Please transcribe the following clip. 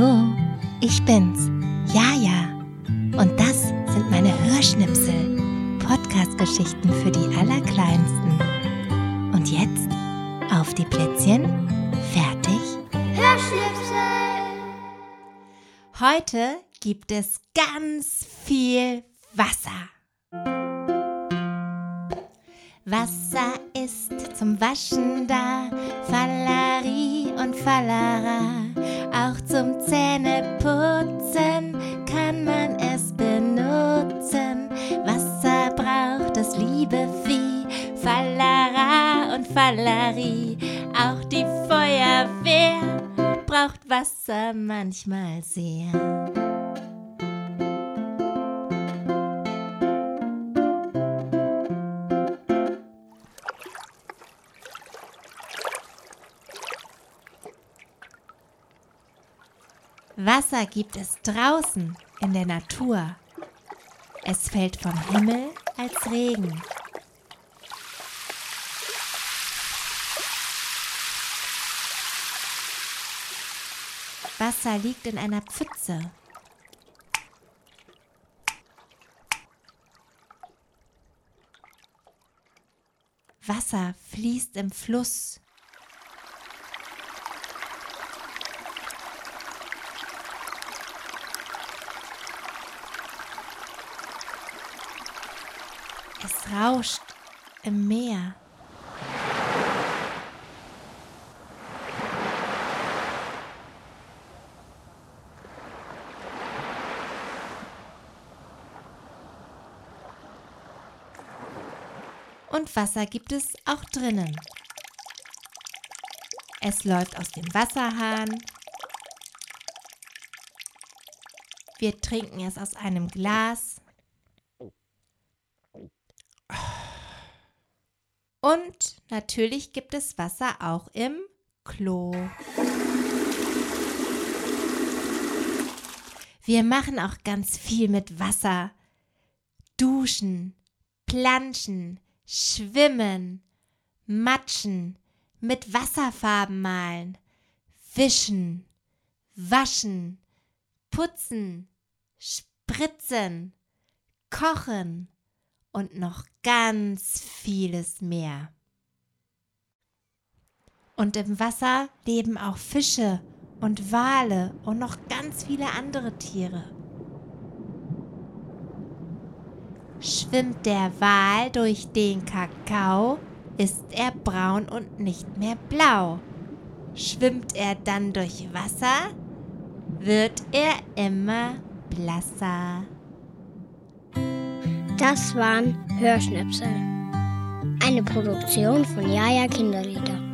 Hallo, ich bin's, Jaja. Und das sind meine Hörschnipsel, Podcast-Geschichten für die Allerkleinsten. Und jetzt auf die Plätzchen, fertig, Hörschnipsel! Heute gibt es ganz viel Wasser. Wasser ist zum Waschen da, Fallari und Fallara. Auch zum Zähneputzen kann man es benutzen. Wasser braucht das liebe Vieh, Fallara und Fallari. Auch die Feuerwehr braucht Wasser manchmal sehr. Wasser gibt es draußen in der Natur. Es fällt vom Himmel als Regen. Wasser liegt in einer Pfütze. Wasser fließt im Fluss. Es rauscht im Meer. Und Wasser gibt es auch drinnen. Es läuft aus dem Wasserhahn. Wir trinken es aus einem Glas. Und natürlich gibt es Wasser auch im Klo. Wir machen auch ganz viel mit Wasser. Duschen, planschen, schwimmen, matschen, mit Wasserfarben malen, wischen, waschen, putzen, spritzen, kochen und noch ganz vieles mehr. Und im Wasser leben auch Fische und Wale und noch ganz viele andere Tiere. Schwimmt der Wal durch den Kakao, ist er braun und nicht mehr blau. Schwimmt er dann durch Wasser, wird er immer blasser. Das waren Hörschnipsel. Eine Produktion von Jaja Kinderlied.